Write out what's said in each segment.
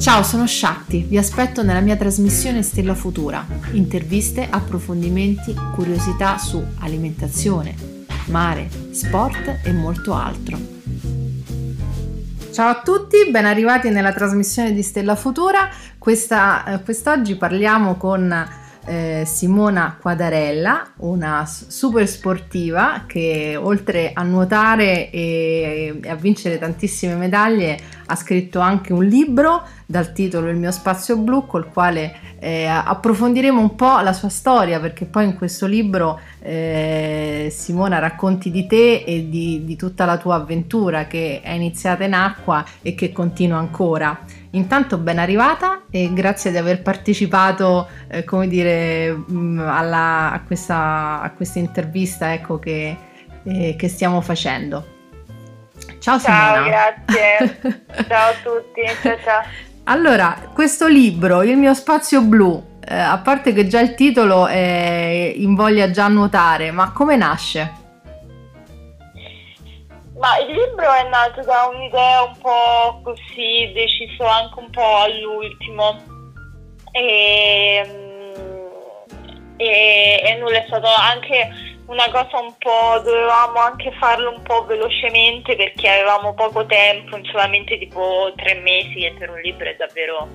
Ciao, sono Shakti, vi aspetto nella mia trasmissione Stella Futura. Interviste, approfondimenti, curiosità su alimentazione, mare, sport e molto altro. Ciao a tutti, ben arrivati nella trasmissione di Stella Futura. Questa, eh, quest'oggi parliamo con eh, Simona Quadarella, una super sportiva che oltre a nuotare e, e a vincere tantissime medaglie ha scritto anche un libro dal titolo Il mio spazio blu col quale eh, approfondiremo un po' la sua storia perché poi in questo libro eh, Simona racconti di te e di, di tutta la tua avventura che è iniziata in acqua e che continua ancora. Intanto ben arrivata e grazie di aver partecipato, eh, come dire, mm, alla, a, questa, a, questa, intervista ecco, che, eh, che, stiamo facendo. Ciao, ciao Simona. grazie. ciao a tutti. Ciao, ciao. Allora, questo libro, Il mio spazio blu, eh, a parte che già il titolo è invoglia già a nuotare, ma come nasce? Ma il libro è nato da un'idea un po' così, deciso anche un po' all'ultimo. E, mm, e, e nulla, è stato anche una cosa un po', dovevamo anche farlo un po' velocemente perché avevamo poco tempo, solamente tipo tre mesi e per un libro è davvero,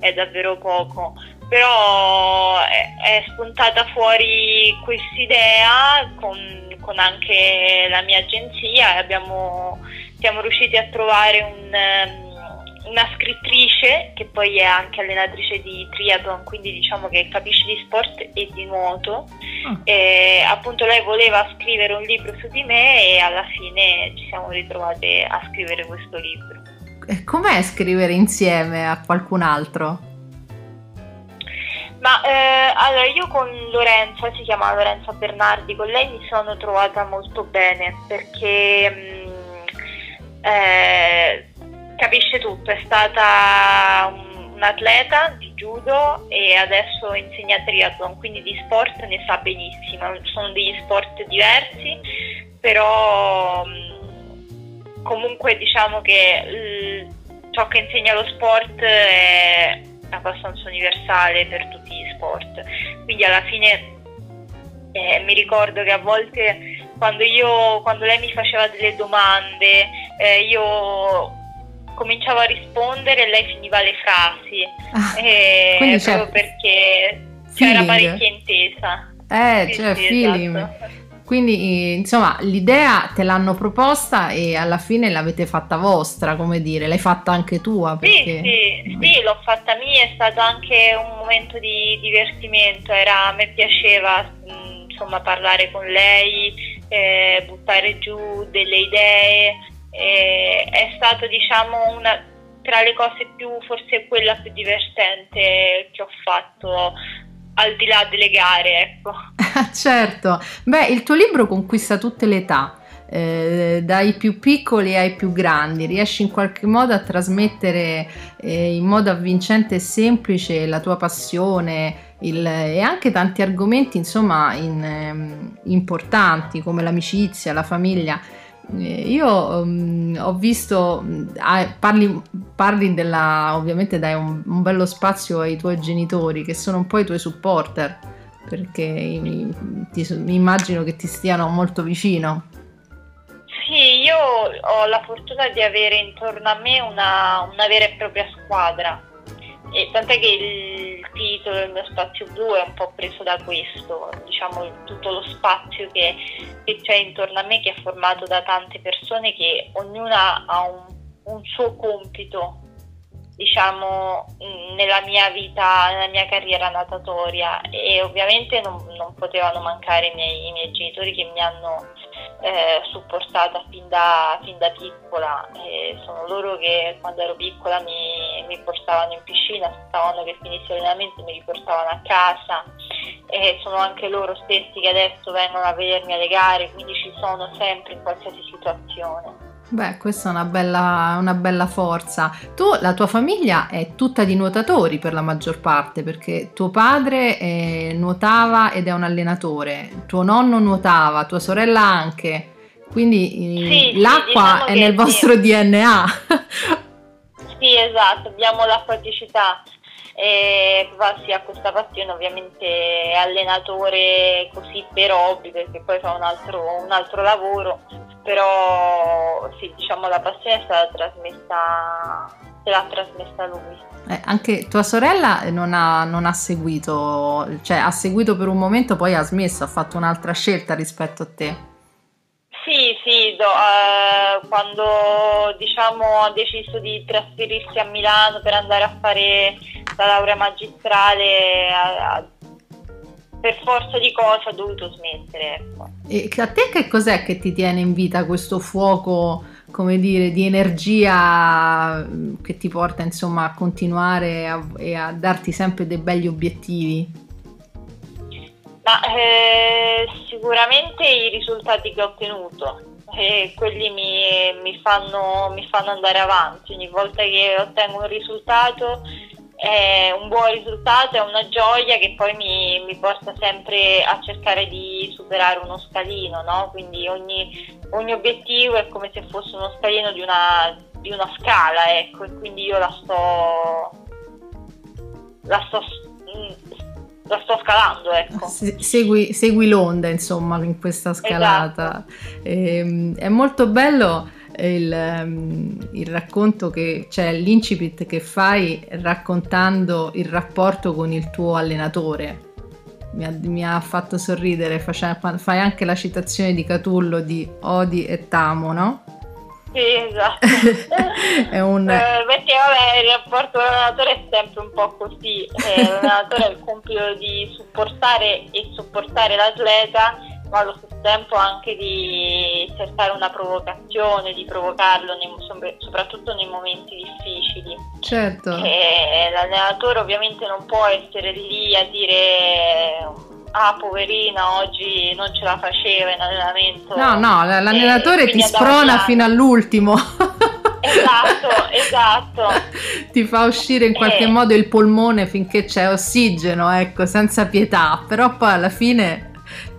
è davvero poco. Però è, è spuntata fuori quest'idea con con anche la mia agenzia e abbiamo, siamo riusciti a trovare un, um, una scrittrice che poi è anche allenatrice di triathlon, quindi diciamo che capisce di sport e di nuoto. Oh. E appunto lei voleva scrivere un libro su di me e alla fine ci siamo ritrovate a scrivere questo libro. E com'è scrivere insieme a qualcun altro? Ma eh, allora io con Lorenza, si chiama Lorenza Bernardi, con lei mi sono trovata molto bene perché mh, mm, eh, capisce tutto, è stata un, un, atleta di judo e adesso insegna triathlon, quindi di sport ne sa benissimo, sono degli sport diversi, però mh, mm, comunque diciamo che l, ciò che insegna lo sport è abbastanza universale per tutti gli sport. Quindi alla fine eh, mi ricordo che a volte quando, io, quando lei mi faceva delle domande, eh, io cominciavo a rispondere e lei finiva le frasi, ah, eh, proprio perché feeling. c'era parecchia intesa. Eh, sì, cioè sì, feeling. Esatto. Quindi, insomma, l'idea te l'hanno proposta e alla fine l'avete fatta vostra, come dire, l'hai fatta anche tua. Perché... Sì, sì, sì, l'ho fatta mia, è stato anche un momento di divertimento, Era, a me piaceva insomma, parlare con lei, eh, buttare giù delle idee, eh, è stato diciamo una, tra le cose più, forse quella più divertente che ho fatto al di là delle gare, ecco. certo, beh, il tuo libro conquista tutte le età. Eh, dai più piccoli ai più grandi, riesci in qualche modo a trasmettere eh, in modo avvincente e semplice la tua passione il, e anche tanti argomenti insomma in, eh, importanti come l'amicizia, la famiglia. Eh, io um, ho visto, ah, parli, parli della, ovviamente dai un, un, bello spazio ai tuoi genitori che sono un po' i tuoi supporter, perché mi, ti, mi immagino che ti stiano molto vicino. Sì, io ho la fortuna di avere intorno a me una, una vera e propria squadra e tant'è che il titolo Il mio spazio blu è un po' preso da questo, diciamo tutto lo spazio che, che c'è intorno a me che è formato da tante persone che ognuna ha un, un suo compito diciamo nella mia vita, nella mia carriera natatoria e ovviamente non, non potevano mancare i miei, i miei genitori che mi hanno eh, supportata fin da, fin da piccola. E sono loro che quando ero piccola mi, mi portavano in piscina, aspettavano che finissi l'allenamento, mi riportavano a casa e sono anche loro stessi che adesso vengono a vedermi alle gare, quindi ci sono sempre in qualsiasi situazione. Beh, questa è una bella, una bella, forza. Tu, la tua famiglia è tutta di nuotatori per la maggior parte, perché tuo padre eh, nuotava ed è un allenatore, tuo nonno nuotava, tua sorella anche, quindi sì, l'acqua sì, diciamo è nel vostro DNA. Sì, esatto, abbiamo l'acquaticità e papà si ha questa passione ovviamente è allenatore così per hobby perché poi fa un altro, un altro lavoro però sì diciamo la passione è stata trasmessa se l'ha trasmessa lui. Eh, anche tua sorella non ha, non ha, seguito cioè ha seguito per un momento poi ha smesso ha fatto un'altra scelta rispetto a te. Sì, sì, do, eh, quando diciamo, ha deciso di trasferirsi a Milano per andare a fare la laurea magistrale, a, a, per forza di cose ha dovuto smettere. Ecco. E a te che cos'è che ti tiene in vita questo fuoco, come dire, di energia che ti porta insomma a continuare a, e a darti sempre dei belli obiettivi? Ma eh, sicuramente i risultati che ho ottenuto, e quelli mi, mi, fanno, mi, fanno, andare avanti. Ogni volta che ottengo un risultato, è un buon risultato, è una gioia che poi mi, mi porta sempre a cercare di superare uno scalino, no? Quindi ogni, ogni, obiettivo è come se fosse uno scalino di una, di una scala, ecco, e quindi io la sto, la sto la sto scalando, ecco. Segui, segui l'onda, insomma, in questa scalata. Esatto. E, ehm, è molto bello il, ehm, il, racconto che c'è, cioè l'incipit che fai raccontando il rapporto con il tuo allenatore. Mi ha, mi ha fatto sorridere, fai anche la citazione di Catullo di Odi e Tamo, no? Sì, esatto. è un... eh, perché vabbè, il rapporto con l'allenatore è sempre un po' così. Eh, l'allenatore ha il compito di supportare e supportare l'atleta, ma allo stesso tempo anche di cercare una provocazione, di provocarlo nei, soprattutto nei momenti difficili. Certo. E l'allenatore ovviamente non può essere lì a dire ah poverina oggi non ce la faceva in allenamento. No, no, l'allenatore ti sprona fino all'ultimo. Esatto, esatto. ti fa uscire in qualche eh. modo il polmone finché c'è ossigeno, ecco, senza pietà, però poi alla fine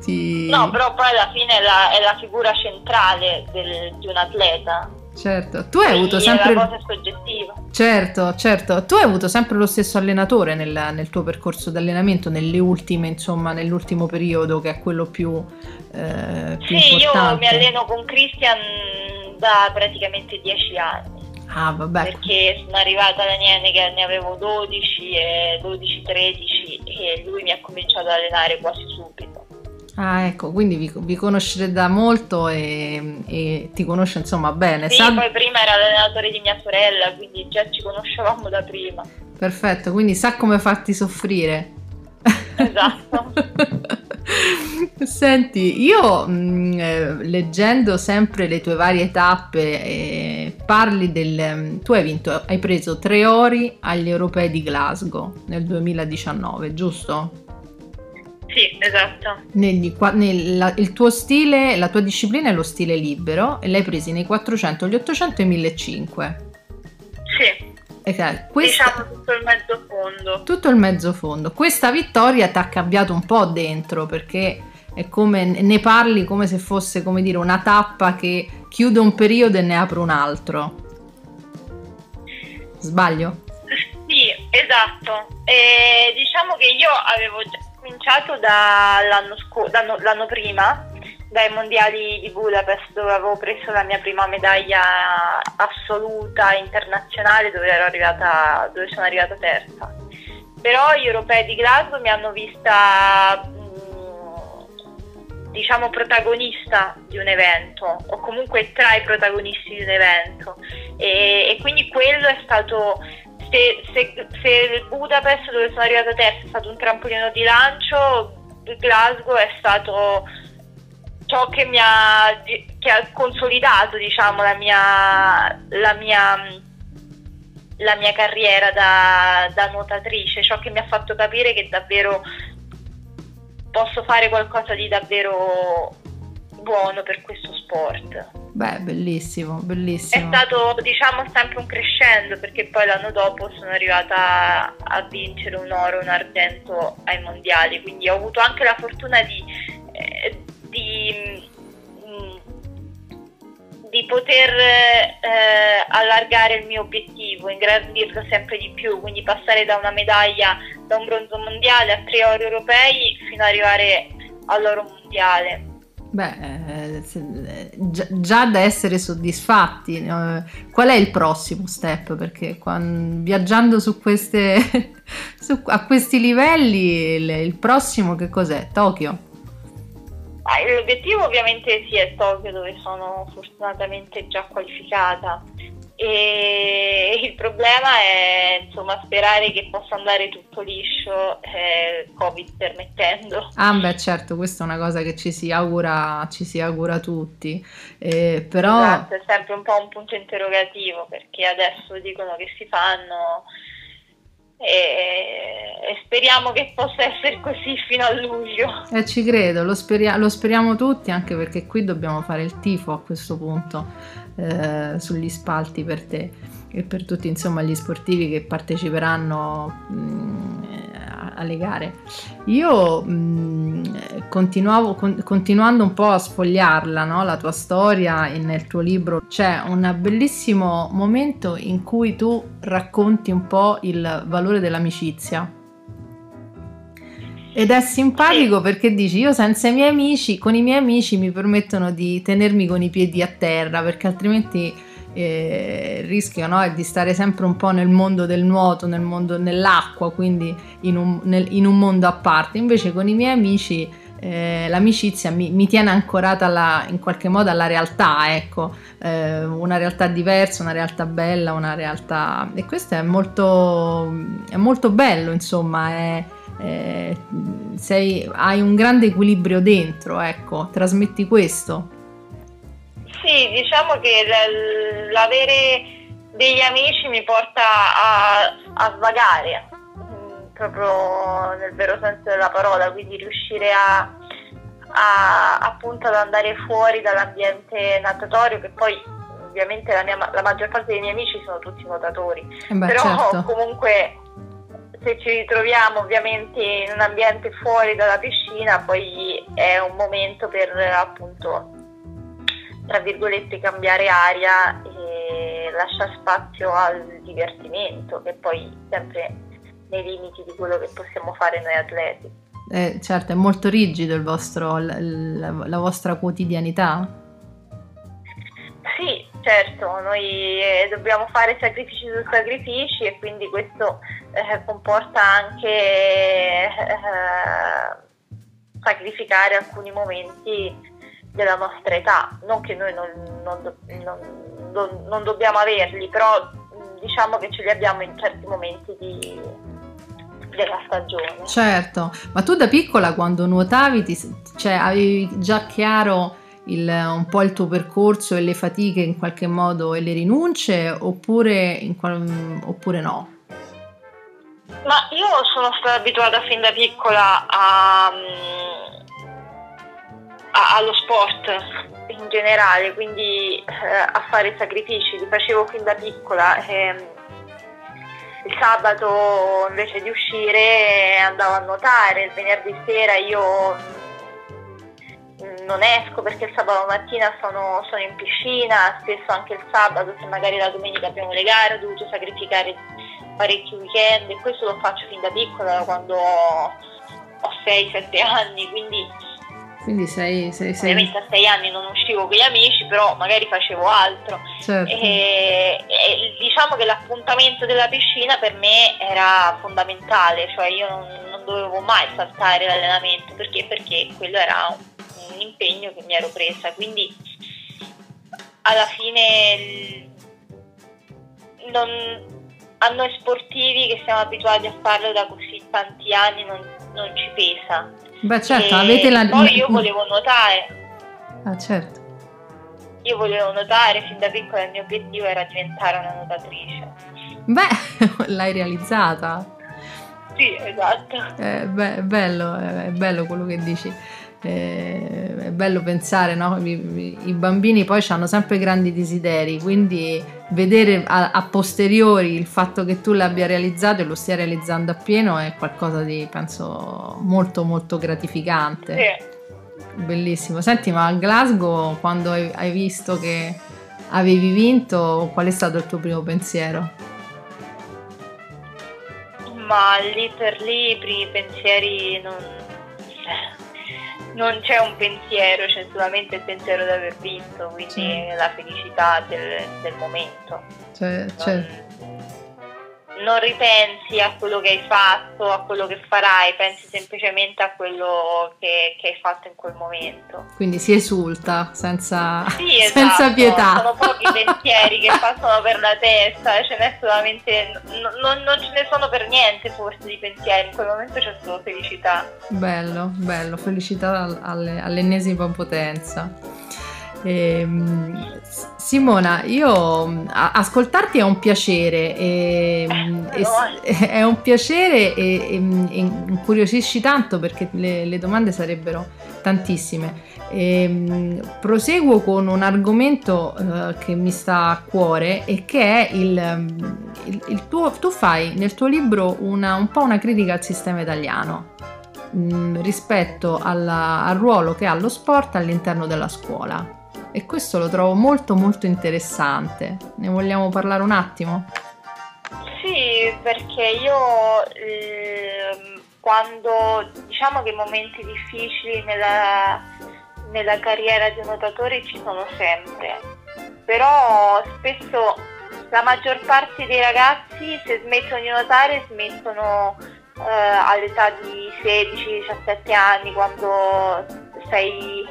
ti... No, però poi alla fine è la, è la figura centrale del, di un atleta. Certo, tu hai avuto sempre... La cosa soggettiva. Certo, certo. Tu hai avuto sempre lo stesso allenatore nel, nel tuo percorso di allenamento, nelle ultime, insomma, nell'ultimo periodo che è quello più, eh, più sì, importante. io mi alleno con Christian da praticamente dieci anni. Ah, vabbè. Perché sono arrivata da Niene che ne avevo 12 e 12-13 e lui mi ha cominciato ad allenare quasi subito. Ah, ecco, quindi vi, vi conoscete da molto e, e, ti conosce insomma bene. Sì, sa... poi prima era l'allenatore di mia sorella, quindi già ci conoscevamo da prima. Perfetto, quindi sa come farti soffrire. Esatto. Senti, io mh, mm, eh, leggendo sempre le tue varie tappe, eh, parli del... Mm, tu hai vinto, hai preso tre ori agli europei di Glasgow nel 2019, giusto? Sì, esatto. Negli, nel, il tuo stile, la tua disciplina è lo stile libero e l'hai presi nei 400, gli 800 e 1500. Sì. Okay, questa, diciamo tutto il mezzo fondo. Tutto il mezzo fondo. Questa vittoria ti ha cambiato un po' dentro perché è come ne parli come se fosse come dire una tappa che chiude un periodo e ne apre un altro. Sbaglio? Sì, esatto. E diciamo che io avevo già cominciato dall'anno, sco- l'anno prima, dai mondiali di Budapest dove avevo preso la mia prima medaglia assoluta internazionale dove, arrivata, dove sono arrivata terza. Però gli europei di Glasgow mi hanno vista diciamo protagonista di un evento o comunque tra i protagonisti di un evento e, e quindi quello è stato se, se, se Budapest dove sono arrivata terza è stato un trampolino di lancio, Glasgow è stato ciò che mi ha, che ha consolidato diciamo, la, mia, la, mia, la mia carriera da, da nuotatrice, ciò che mi ha fatto capire che davvero posso fare qualcosa di davvero buono per questo sport. Beh, bellissimo, bellissimo. È stato, diciamo, sempre un crescendo perché poi l'anno dopo sono arrivata a vincere un oro un argento ai mondiali, quindi ho avuto anche la fortuna di, eh, di, mm, di poter eh, allargare il mio obiettivo, ingrandirlo sempre di più, quindi passare da una medaglia, da un bronzo mondiale a tre ori europei fino ad arrivare all'oro mondiale. Beh, eh, già da essere soddisfatti, qual è il prossimo step? Perché quando, viaggiando su queste, su, a questi livelli, il, il prossimo che cos'è? Tokyo? L'obiettivo ovviamente sì è Tokyo dove sono fortunatamente già qualificata e il problema è insomma sperare che possa andare tutto liscio eh, covid permettendo. Ah beh certo questa è una cosa che ci si augura ci si augura tutti. Eh, però esatto, è sempre un po' un punto interrogativo perché adesso dicono che si fanno e, speriamo che possa essere così fino a luglio. Eh, ci credo, lo, speria- lo, speriamo tutti, anche perché qui dobbiamo fare il tifo a questo punto eh, sugli spalti per te e per tutti insomma gli sportivi che parteciperanno mh, mm, alle gare. Io mh, mm, continuavo, con, continuando un po' a sfogliarla, no? la tua storia nel tuo libro, c'è un bellissimo momento in cui tu racconti un po' il valore dell'amicizia. Ed è simpatico sì. perché dici io senza i miei amici, con i miei amici mi permettono di tenermi con i piedi a terra perché altrimenti eh, il rischio no, è di stare sempre un po' nel mondo del nuoto, nel mondo, nell'acqua, quindi in un, nel, in un mondo a parte. Invece con i miei amici eh, l'amicizia mi, mi, tiene ancorata alla, in qualche modo alla realtà, ecco, eh, una realtà diversa, una realtà bella, una realtà... E questo è molto, è molto bello, insomma, è, è, sei, hai un grande equilibrio dentro, ecco, trasmetti questo. Sì, diciamo che l'avere degli amici mi porta a, a svagare, proprio nel vero senso della parola, quindi riuscire a, a, appunto ad andare fuori dall'ambiente natatorio che poi ovviamente la, mia, la maggior parte dei miei amici sono tutti nuotatori, eh beh, però certo. comunque se ci ritroviamo ovviamente in un ambiente fuori dalla piscina poi è un momento per appunto tra virgolette cambiare aria e lasciare spazio al divertimento che poi sempre nei limiti di quello che possiamo fare noi atleti. Eh, certo, è molto rigido il vostro, la, la, la vostra quotidianità? Sì, certo, noi eh, dobbiamo fare sacrifici su sacrifici e quindi questo eh, comporta anche eh, sacrificare alcuni momenti della nostra età, non che noi non, non, non, non dobbiamo averli, però diciamo che ce li abbiamo in certi momenti di, della stagione. Certo, ma tu da piccola quando nuotavi ti, cioè, avevi già chiaro il, un po' il tuo percorso e le fatiche in qualche modo e le rinunce oppure, qual, oppure no? Ma io sono stata abituata fin da piccola a a, allo sport in generale, quindi eh, a fare sacrifici, li facevo fin da piccola. Eh, il sabato invece di uscire andavo a nuotare, il venerdì sera io mm, non esco perché il sabato mattina sono, sono, in piscina, spesso anche il sabato, se magari la domenica abbiamo le gare, ho dovuto sacrificare parecchi weekend e questo lo faccio fin da piccola, quando ho, ho 6-7 anni, quindi quindi sei, sei, sei... Ovviamente a sei anni non uscivo con gli amici, però magari facevo altro. Certo. E, e, diciamo che l'appuntamento della piscina per me era fondamentale, cioè io non, non dovevo mai saltare l'allenamento perché, perché quello era un, un, impegno che mi ero presa. Quindi alla fine non, a noi sportivi che siamo abituati a farlo da così tanti anni non, non ci pesa Beh certo, e avete la... Poi io volevo nuotare. Ah certo. Io volevo nuotare, fin da piccola il mio obiettivo era diventare una nuotatrice. Beh, l'hai realizzata. Sì, esatto. Eh, è bello, è bello quello che dici eh, è bello pensare, no? I, I, bambini poi hanno sempre grandi desideri, quindi vedere a, a, posteriori il fatto che tu l'abbia realizzato e lo stia realizzando appieno è qualcosa di, penso, molto molto gratificante. Sì. Bellissimo. Senti, ma a Glasgow quando hai, hai visto che avevi vinto, qual è stato il tuo primo pensiero? Ma lì per lì i primi pensieri non, non c'è un pensiero, c'è solamente il pensiero di aver vinto, quindi sì. la felicità del, del momento. Cioè, non, cioè non ripensi a quello che hai fatto, a quello che farai, pensi semplicemente a quello che, che hai fatto in quel momento. Quindi si esulta senza, sì, esatto. senza pietà. Sono pochi pensieri che passano per la testa, ce n'è solamente, non, non, ce ne sono per niente forse di pensieri, in quel momento c'è solo felicità. Bello, bello, felicità alle, all'ennesima potenza. Eh, Simona, io ascoltarti è un piacere, e, e, è un piacere e, incuriosisci tanto perché le, le domande sarebbero tantissime. proseguo con un argomento uh, che mi sta a cuore e che è il, il, il tuo, tu fai nel tuo libro una, un po' una critica al sistema italiano mh, rispetto alla, al ruolo che ha lo sport all'interno della scuola e questo lo trovo molto molto interessante. Ne vogliamo parlare un attimo? Sì, perché io eh, quando diciamo che i momenti difficili nella, nella carriera di nuotatore ci sono sempre, però spesso la maggior parte dei ragazzi se smettono di nuotare smettono eh, all'età di 16-17 anni quando sei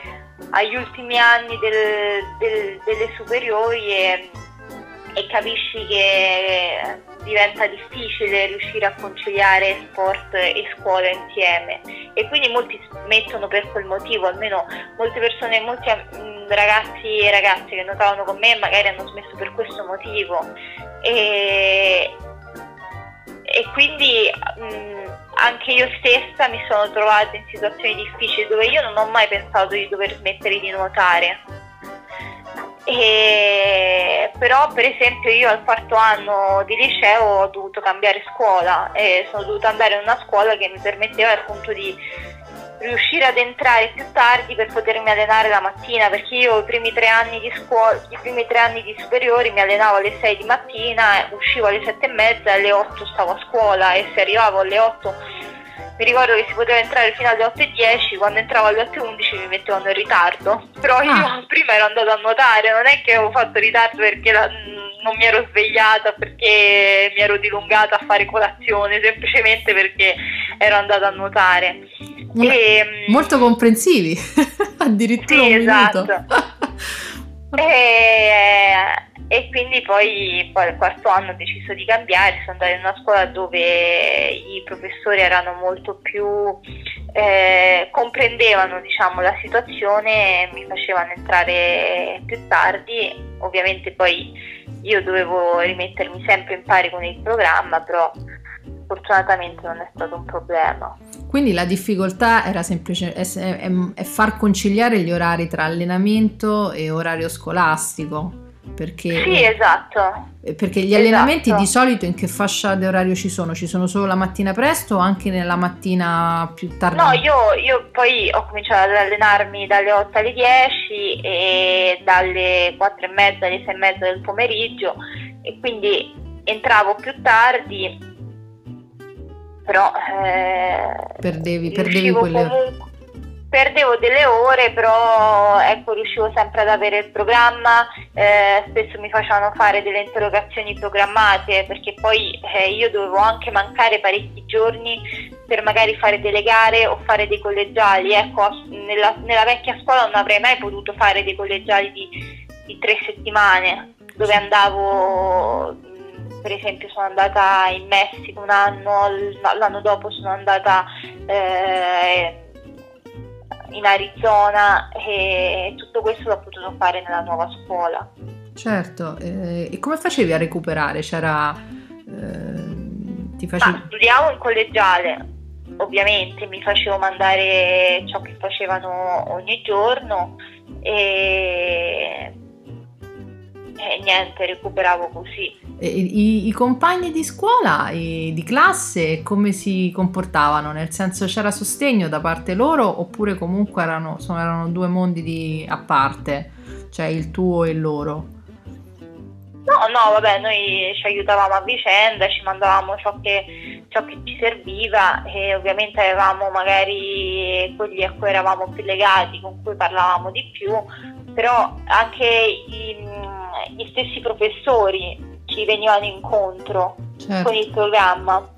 agli ultimi anni del, del, delle superiori e, e capisci che diventa difficile riuscire a conciliare sport e scuola insieme. E quindi molti smettono per quel motivo, almeno molte persone, molti mm, ragazzi e ragazze che nuotavano con me magari hanno smesso per questo motivo. E, e quindi mh, mm, anche io stessa mi sono trovata in situazioni difficili dove io non ho mai pensato di dover smettere di nuotare. E, però per esempio io al quarto anno di liceo ho dovuto cambiare scuola e sono dovuta andare in una scuola che mi permetteva appunto di riuscire ad entrare più tardi per potermi allenare la mattina perché io i primi tre anni di scuola, i primi tre anni di superiori mi allenavo alle 6 di mattina, uscivo alle 7 e mezza e alle 8 stavo a scuola e se arrivavo alle 8 mi ricordo che si poteva entrare fino alle 8 e 10, quando entravo alle 8 e 11 mi mettevano in ritardo, però io ah. prima ero andata a nuotare, non è che avevo fatto ritardo perché la, non mi ero svegliata, perché mi ero dilungata a fare colazione, semplicemente perché ero andata a nuotare. E, mm, Molto comprensivi, addirittura sì, un esatto. e, e, quindi poi, poi al quarto anno ho deciso di cambiare, sono andata in una scuola dove i professori erano molto più eh, comprendevano diciamo, la situazione mi facevano entrare più tardi, ovviamente poi io dovevo rimettermi sempre in pari con il programma, però fortunatamente non è stato un problema. Quindi la difficoltà era semplice, è, è, è far conciliare gli orari tra allenamento e orario scolastico. Perché, sì, esatto. Perché gli allenamenti esatto. di solito in che fascia di orario ci sono? Ci sono solo la mattina presto o anche nella mattina più tardi? No, io, io, poi ho cominciato ad allenarmi dalle 8 alle 10 e dalle 4 e mezza alle 6 e mezza del pomeriggio e quindi entravo più tardi però eh, perdevi, perdevi quelle comunque, perdevo delle ore però ecco riuscivo sempre ad avere il programma eh, spesso mi facevano fare delle interrogazioni programmate perché poi eh, io dovevo anche mancare parecchi giorni per magari fare delle gare o fare dei collegiali ecco nella, nella vecchia scuola non avrei mai potuto fare dei collegiali di, di tre settimane dove andavo per esempio sono andata in Messico un anno, l'anno dopo sono andata eh, in Arizona e tutto questo l'ho potuto fare nella nuova scuola. Certo, eh, e come facevi a recuperare? C'era... Eh, ti facevi... Ma studiavo in collegiale, ovviamente mi facevo mandare ciò che facevano ogni giorno e e niente, recuperavo così. I, I, compagni di scuola, i, di classe, come si comportavano? Nel senso c'era sostegno da parte loro oppure comunque erano, erano due mondi di, a parte, cioè il tuo e il loro? No, no, vabbè, noi ci aiutavamo a vicenda, ci mandavamo ciò che, ciò che ci serviva e ovviamente avevamo magari quelli a cui eravamo più legati, con cui parlavamo di più, però anche i, gli stessi professori ci venivano incontro certo. con il programma.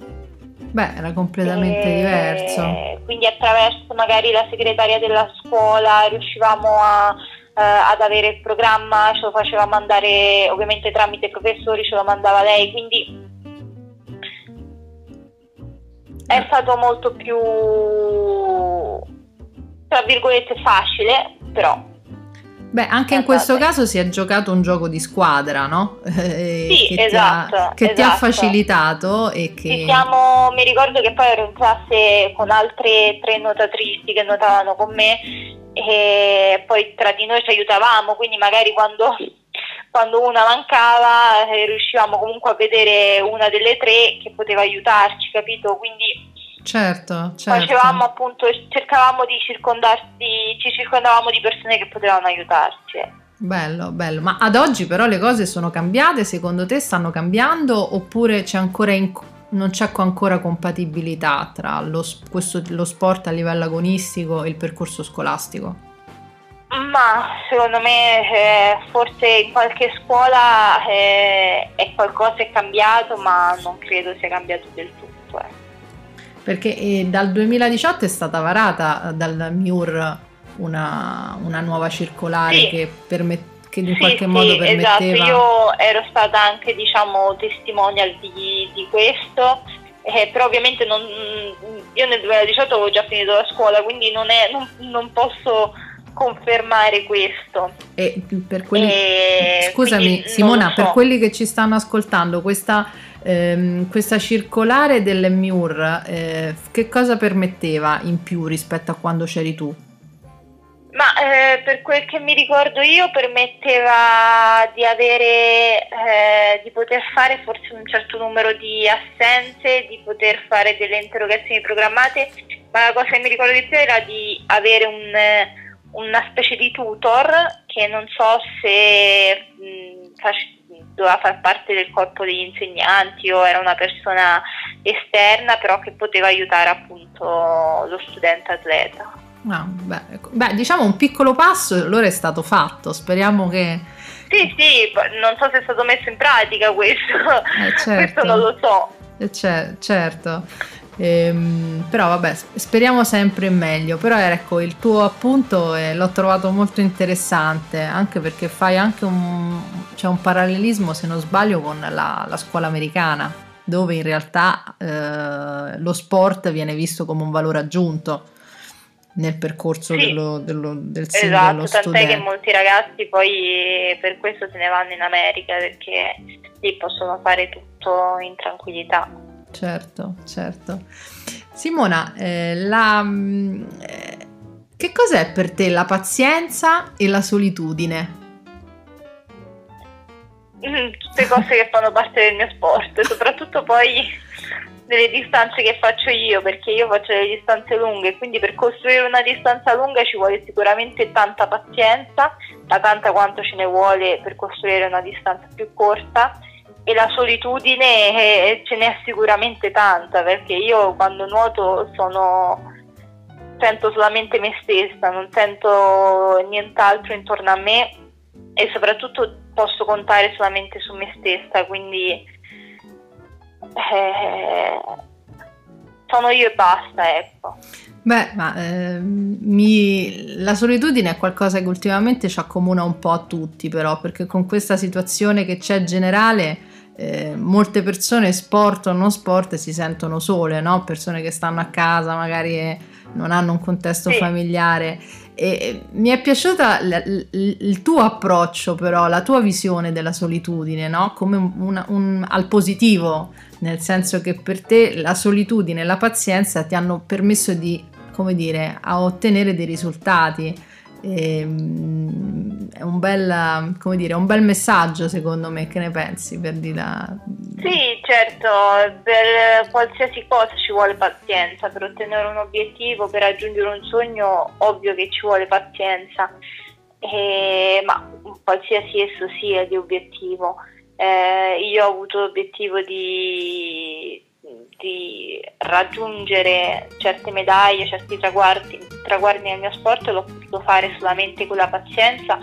Beh, era completamente e diverso. Quindi attraverso magari la segretaria della scuola riuscivamo a eh, ad avere il programma, ce lo faceva mandare ovviamente tramite i professori, ce lo mandava lei, quindi è stato molto più, tra virgolette, facile, però Beh, anche in questo caso si è giocato un gioco di squadra, no? Eh, sì, che esatto. Ti ha, che esatto. ti ha facilitato e che... Siamo, mi ricordo che poi ero in classe con altre tre nuotatrici che nuotavano con me e poi tra di noi ci aiutavamo, quindi magari quando, quando una mancava eh, riuscivamo comunque a vedere una delle tre che poteva aiutarci, capito? Quindi Certo, certo. Facevamo appunto, cercavamo di circondarsi, ci circondavamo di persone che potevano aiutarci. Bello, bello. Ma ad oggi però le cose sono cambiate? Secondo te stanno cambiando oppure c'è ancora in, non c'è ancora compatibilità tra lo, questo, lo sport a livello agonistico e il percorso scolastico? Ma secondo me eh, forse in qualche scuola eh, è qualcosa è cambiato, ma non credo sia cambiato del tutto. Eh. Perché eh, dal 2018 è stata varata eh, dal MIUR una, una nuova circolare sì. che, permet- che in sì, qualche sì, modo permetteva... Esatto, io ero stata anche diciamo testimonial di, di questo, eh, però ovviamente non, io nel 2018 avevo già finito la scuola, quindi non, è, non, non posso confermare questo. E per quelli... E Scusami Simona, so. per quelli che ci stanno ascoltando, questa ehm, questa circolare dell'MUR eh, che cosa permetteva in più rispetto a quando c'eri tu? Ma eh, per quel che mi ricordo io permetteva di avere, eh, di poter fare forse un certo numero di assenze, di poter fare delle interrogazioni programmate, ma la cosa che mi ricordo di più era di avere un, una specie di tutor che non so se mh, doveva far parte del corpo degli insegnanti o era una persona esterna però che poteva aiutare appunto lo studente atleta. Ah, beh, ecco. beh, diciamo un piccolo passo allora è stato fatto, speriamo che... Sì, sì, non so se è stato messo in pratica questo, eh, certo. questo non lo so. Eh, certo. Ehm, però vabbè, speriamo sempre in meglio. Però ecco, il tuo appunto eh, l'ho trovato molto interessante, anche perché fai anche un, c'è un parallelismo, se non sbaglio, con la, la scuola americana, dove in realtà eh, lo sport viene visto come un valore aggiunto nel percorso sì, dello, dello, del esatto, tant'è che molti ragazzi poi per questo se ne vanno in America perché lì possono fare tutto in tranquillità. Certo, certo. Simona, eh, la, eh, che cos'è per te la pazienza e la solitudine? Mm, tutte cose che fanno parte del mio sport, soprattutto poi delle distanze che faccio io, perché io faccio delle distanze lunghe, quindi per costruire una distanza lunga ci vuole sicuramente tanta pazienza, da tanta quanto ce ne vuole per costruire una distanza più corta e la solitudine eh, ce n'è sicuramente tanta perché io quando nuoto sono sento solamente me stessa, non sento nient'altro intorno a me e soprattutto posso contare solamente su me stessa, quindi eh, sono io e basta, ecco. Beh, ma eh, mi... la solitudine è qualcosa che ultimamente ci accomuna un po' a tutti, però, perché con questa situazione che c'è generale eh, molte persone sport o non sport si sentono sole, no? persone che stanno a casa magari non hanno un contesto sì. familiare. E mi è piaciuta l- l- il tuo approccio, però, la tua visione della solitudine, no? come un, un, al positivo, nel senso che per te la solitudine e la pazienza ti hanno permesso di, come dire, a ottenere dei risultati. E, ehm, è un bel, come dire, un bel messaggio secondo me, che ne pensi per di la... Sì, certo, per qualsiasi cosa ci vuole pazienza, per ottenere un obiettivo, per raggiungere un sogno, ovvio che ci vuole pazienza, e, ma qualsiasi esso sia di obiettivo. Eh, io ho avuto l'obiettivo di, di, raggiungere certe medaglie, certi traguardi, traguardi nel mio sport, l'ho potuto fare solamente con la pazienza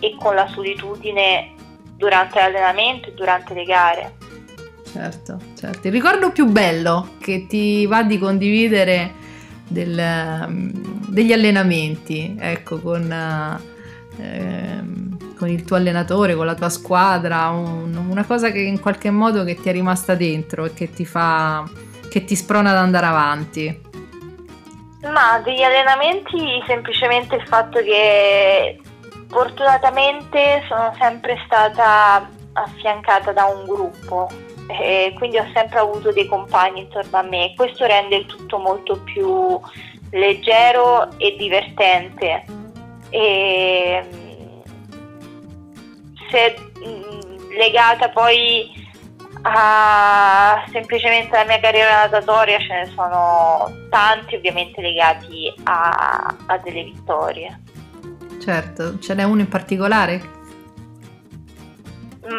e con la solitudine durante l'allenamento e durante le gare. Certo, certo. Il ricordo più bello che ti va di condividere del, um, degli allenamenti, ecco, con, eh, con, il tuo allenatore, con la tua squadra, un, una cosa che in qualche modo che ti è rimasta dentro e che ti fa, che ti sprona ad andare avanti. Ma degli allenamenti semplicemente il fatto che fortunatamente sono sempre stata affiancata da un gruppo e quindi ho sempre avuto dei compagni intorno a me. Questo rende il tutto molto più leggero e divertente. E se mm, legata poi a semplicemente alla mia carriera natatoria ce ne sono tanti ovviamente legati a, a delle vittorie. Certo, ce n'è uno in particolare?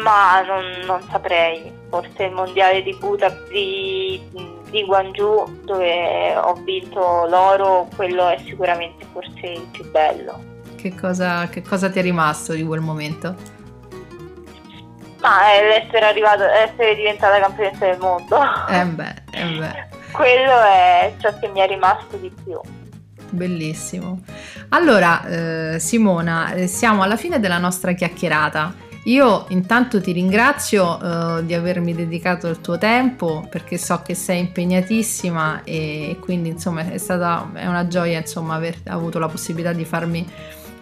Ma non, non saprei, forse il mondiale di Budapest di, di Guangzhou dove ho vinto l'oro, quello è sicuramente forse il più bello. Che cosa, che cosa ti è rimasto di quel momento? Ma è l'essere arrivato, essere diventata campionessa del mondo. Eh beh, eh beh. Quello è ciò che mi è rimasto di più. Bellissimo. Allora, eh, Simona, eh, siamo alla fine della nostra chiacchierata. Io intanto ti ringrazio eh, di avermi dedicato il tuo tempo perché so che sei impegnatissima e quindi insomma è stata è una gioia insomma aver avuto la possibilità di farmi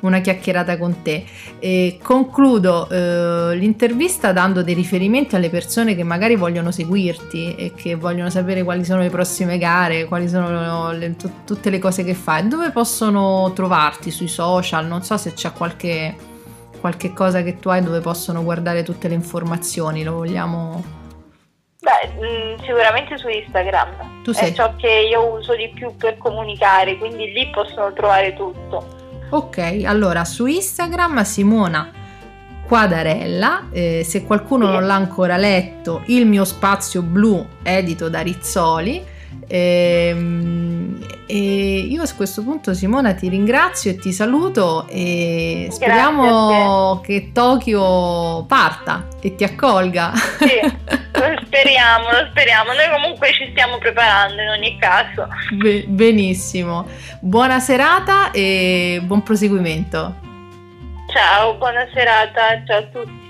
una chiacchierata con te. E concludo eh, l'intervista dando dei riferimenti alle persone che magari vogliono seguirti e che vogliono sapere quali sono le prossime gare, quali sono le, t- tutte le cose che fai, dove possono trovarti sui social, non so se c'è qualche qualche cosa che tu hai dove possono guardare tutte le informazioni, lo vogliamo... Beh, mm, sicuramente su Instagram. Tu sei. È ciò che io uso di più per comunicare, quindi lì possono trovare tutto. Ok, allora su Instagram Simona Quadarella, eh, se qualcuno sì. non l'ha ancora letto, Il mio spazio blu edito da Rizzoli e, ehm, e io a questo punto Simona ti ringrazio e ti saluto e speriamo che Tokyo parta e ti accolga. Sì, lo speriamo, lo speriamo. Noi comunque ci stiamo preparando in ogni caso. Be- benissimo. Buona serata e buon proseguimento. Ciao, buona serata, ciao a tutti.